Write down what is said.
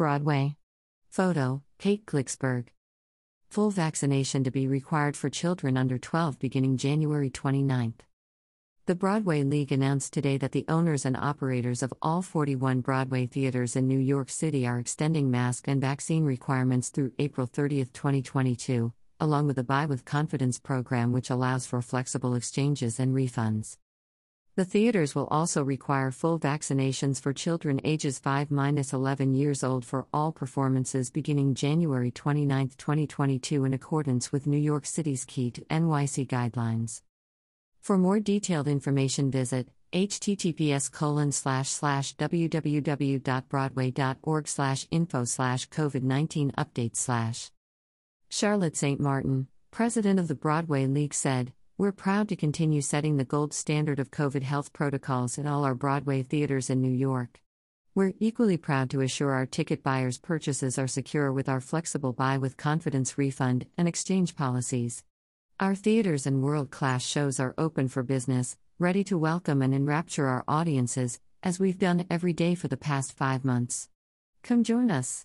Broadway. Photo Kate Glicksberg. Full vaccination to be required for children under 12 beginning January 29. The Broadway League announced today that the owners and operators of all 41 Broadway theaters in New York City are extending mask and vaccine requirements through April 30, 2022, along with the Buy with Confidence program, which allows for flexible exchanges and refunds. The theaters will also require full vaccinations for children ages 5 11 years old for all performances beginning January 29, 2022, in accordance with New York City's Key to NYC guidelines. For more detailed information, visit https colon slash slash www.broadway.org slash info slash COVID 19 update slash. Charlotte St. Martin, president of the Broadway League, said, We're proud to continue setting the gold standard of COVID health protocols in all our Broadway theaters in New York. We're equally proud to assure our ticket buyers' purchases are secure with our flexible buy with confidence refund and exchange policies. Our theaters and world class shows are open for business, ready to welcome and enrapture our audiences, as we've done every day for the past five months. Come join us.